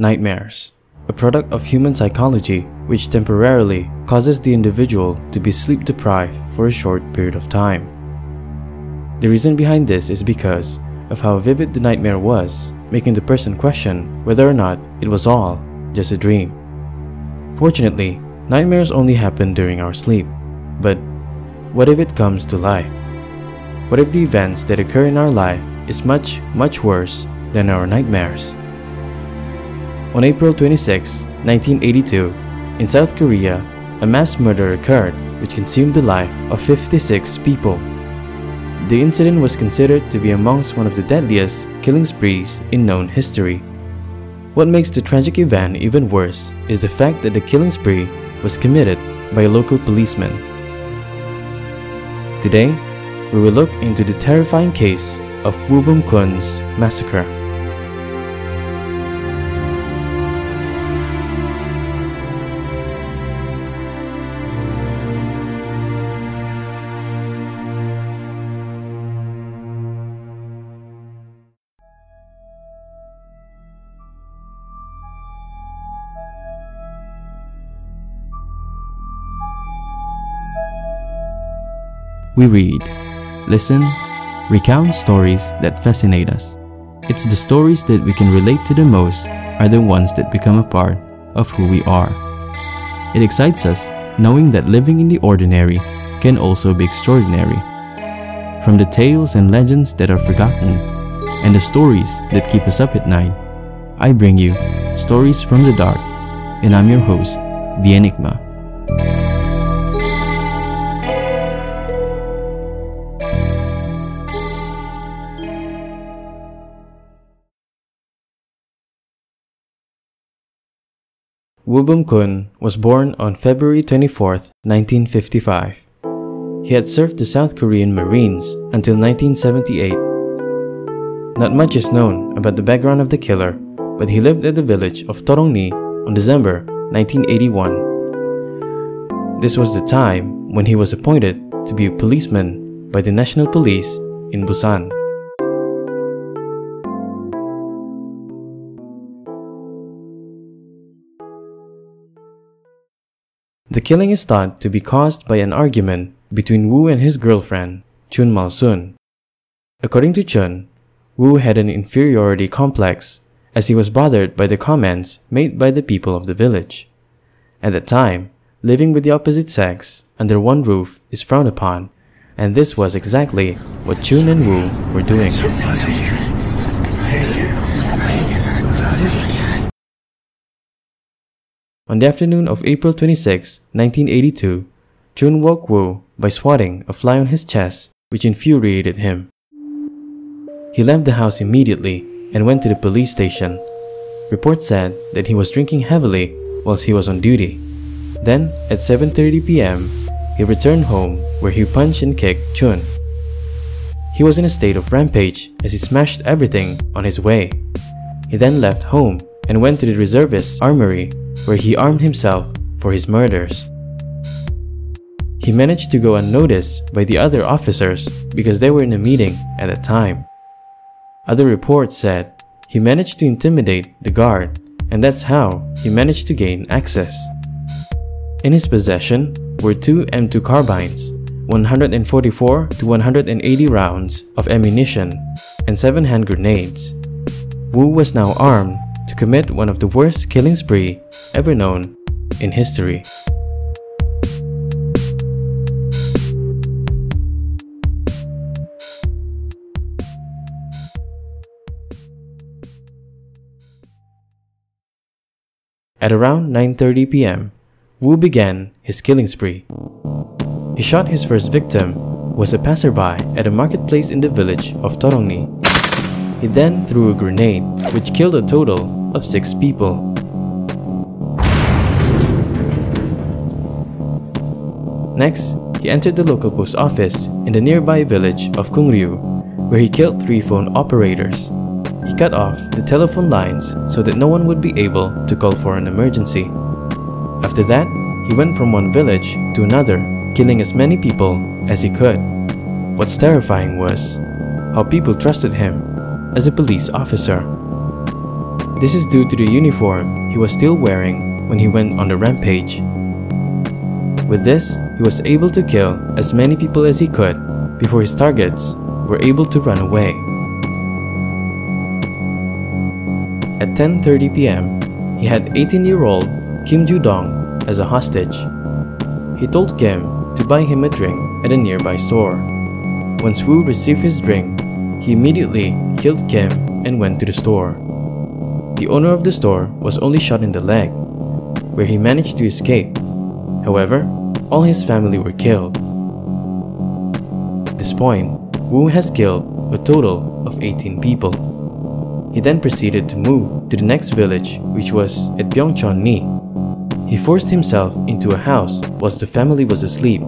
Nightmares, a product of human psychology which temporarily causes the individual to be sleep deprived for a short period of time. The reason behind this is because of how vivid the nightmare was, making the person question whether or not it was all just a dream. Fortunately, nightmares only happen during our sleep, but what if it comes to life? What if the events that occur in our life is much, much worse than our nightmares? On April 26, 1982, in South Korea, a mass murder occurred which consumed the life of 56 people. The incident was considered to be amongst one of the deadliest killing sprees in known history. What makes the tragic event even worse is the fact that the killing spree was committed by a local policeman. Today, we will look into the terrifying case of Woo Kon's massacre. We read, listen, recount stories that fascinate us. It's the stories that we can relate to the most are the ones that become a part of who we are. It excites us knowing that living in the ordinary can also be extraordinary. From the tales and legends that are forgotten and the stories that keep us up at night, I bring you Stories from the Dark, and I'm your host, The Eniqma. Woo Bum Kon was born on February 24, 1955. He had served the South Korean Marines until 1978. Not much is known about the background of the killer, but he lived at the village of Torongni on December 1981. This was the time when he was appointed to be a policeman by the National Police in Busan. The killing is thought to be caused by an argument between Woo and his girlfriend, Chun Mal Sun. According to Chun, Woo had an inferiority complex as he was bothered by the comments made by the people of the village. At the time, living with the opposite sex under one roof is frowned upon, and this was exactly what Chun and Woo were doing. On the afternoon of April 26, 1982, Chun woke Woo by swatting a fly on his chest, which infuriated him. He left the house immediately and went to the police station. Reports said that he was drinking heavily whilst he was on duty. Then, at 7.30 p.m., he returned home where he punched and kicked Chun. He was in a state of rampage as he smashed everything on his way. He then left home and went to the reservist's armory where he armed himself for his murders. He managed to go unnoticed by the other officers because they were in a meeting at the time. Other reports said he managed to intimidate the guard and that's how he managed to gain access. In his possession were two M2 carbines, 144 to 180 rounds of ammunition, and 7 hand grenades. Woo was now armed commit one of the worst killing spree ever known in history. At around 9.30 pm, Woo began his killing spree. He shot his first victim, was a passerby at a marketplace in the village of Torongni. He then threw a grenade, which killed a total of 6 people. Next, he entered the local post office in the nearby village of Kungryu, where he killed three phone operators. He cut off the telephone lines so that no one would be able to call for an emergency. After that, he went from one village to another, killing as many people as he could. What's terrifying was how people trusted him as a police officer. This is due to the uniform he was still wearing when he went on the rampage. With this, he was able to kill as many people as he could before his targets were able to run away. At 10.30 pm, he had 18-year-old Kim Ju-dong as a hostage. He told Kim to buy him a drink at a nearby store. Once Woo received his drink, he immediately killed Kim and went to the store. The owner of the store was only shot in the leg, where he managed to escape. However, all his family were killed. At this point, Woo has killed a total of 18 people. He then proceeded to move to the next village which was at Byongchon-ni. He forced himself into a house whilst the family was asleep.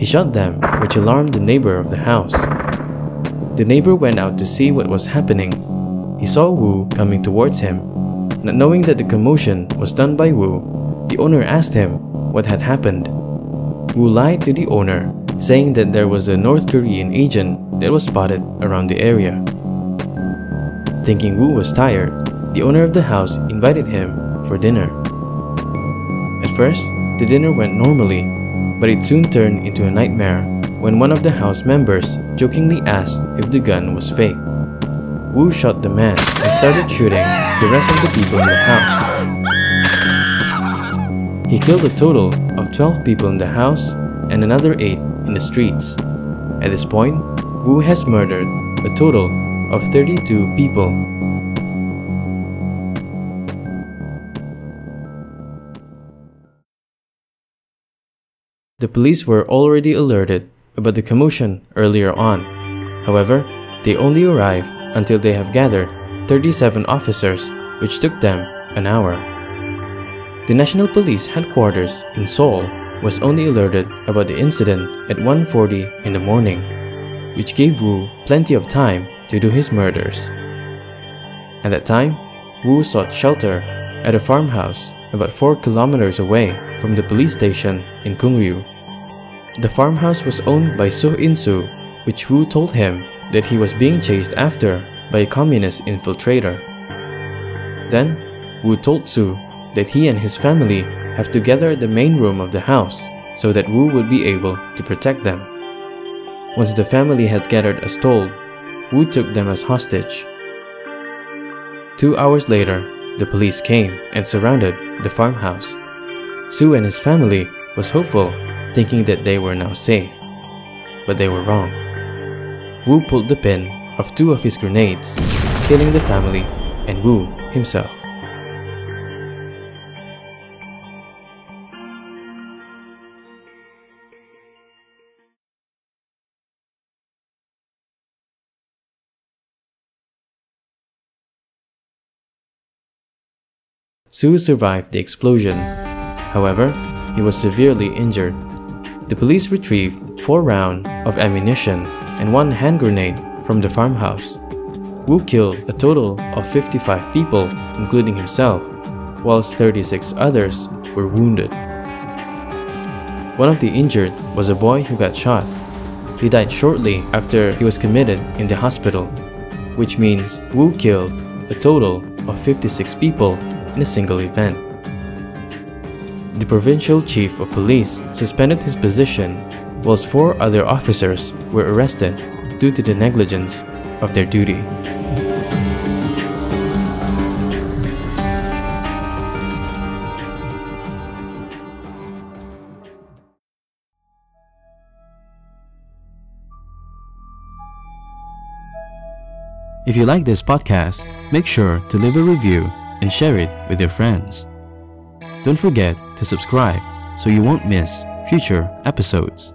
He shot them which alarmed the neighbor of the house. The neighbor went out to see what was happening. He saw Woo coming towards him. Not knowing that the commotion was done by Woo, the owner asked him what had happened. Woo lied to the owner, saying that there was a North Korean agent that was spotted around the area. Thinking Woo was tired, the owner of the house invited him for dinner. At first, the dinner went normally, but it soon turned into a nightmare when one of the house members jokingly asked if the gun was fake. Woo shot the man and started shooting the rest of the people in the house. He killed a total of 12 people in the house and another 8 in the streets. At this point, Woo has murdered a total of 32 people. The police were already alerted about the commotion earlier on. However, they only arrived until they have gathered 37 officers which took them an hour. The National Police headquarters in Seoul was only alerted about the incident at 1.40 in the morning, which gave Woo plenty of time to do his murders. At that time, Woo sought shelter at a farmhouse about 4 kilometers away from the police station in Kungryu. The farmhouse was owned by So In-soo, which Woo told him that he was being chased after by a communist infiltrator. Then, Woo told Su that he and his family have to gather at the main room of the house so that Woo would be able to protect them. Once the family had gathered as told, Woo took them as hostage. Two hours later, the police came and surrounded the farmhouse. Su and his family was hopeful, thinking that they were now safe. But they were wrong. Woo pulled the pin of two of his grenades, killing the family and Woo himself. Su survived the explosion. However, he was severely injured. The police retrieved four rounds of ammunition and one hand grenade from the farmhouse. Woo killed a total of 55 people, including himself, whilst 36 others were wounded. One of the injured was a boy who got shot. He died shortly after he was committed in the hospital, which means Woo killed a total of 56 people in a single event. The provincial chief of police suspended his position whilst four other officers were arrested due to the negligence of their duty. If you like this podcast, make sure to leave a review and share it with your friends. Don't forget to subscribe so you won't miss future episodes.